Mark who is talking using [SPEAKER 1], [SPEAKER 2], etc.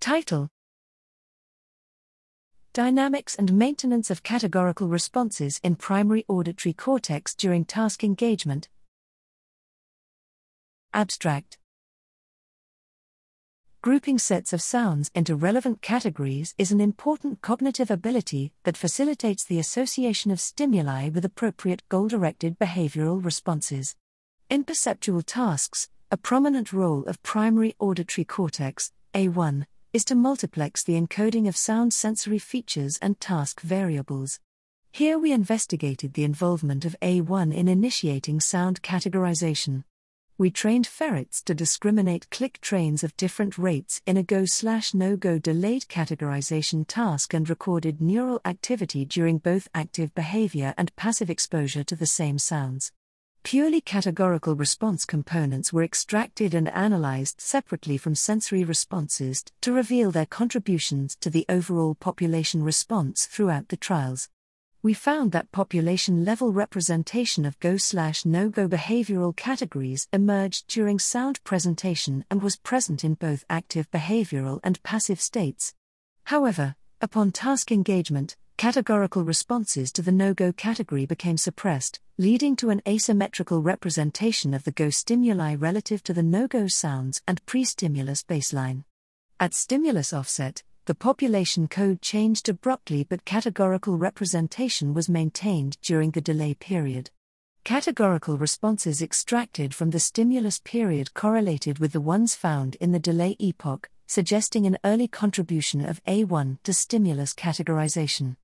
[SPEAKER 1] Title Dynamics and Maintenance of Categorical Responses in Primary Auditory Cortex During Task Engagement. Abstract Grouping sets of sounds into relevant categories is an important cognitive ability that facilitates the association of stimuli with appropriate goal directed behavioral responses. In perceptual tasks, a prominent role of primary auditory cortex, A1, is to multiplex the encoding of sound sensory features and task variables. Here we investigated the involvement of A1 in initiating sound categorization. We trained ferrets to discriminate click trains of different rates in a go slash no go delayed categorization task and recorded neural activity during both active behavior and passive exposure to the same sounds. Purely categorical response components were extracted and analyzed separately from sensory responses to reveal their contributions to the overall population response throughout the trials. We found that population level representation of go slash no go behavioral categories emerged during sound presentation and was present in both active behavioral and passive states. However, upon task engagement, categorical responses to the no go category became suppressed, leading to an asymmetrical representation of the go stimuli relative to the no go sounds and pre stimulus baseline. At stimulus offset, the population code changed abruptly, but categorical representation was maintained during the delay period. Categorical responses extracted from the stimulus period correlated with the ones found in the delay epoch, suggesting an early contribution of A1 to stimulus categorization.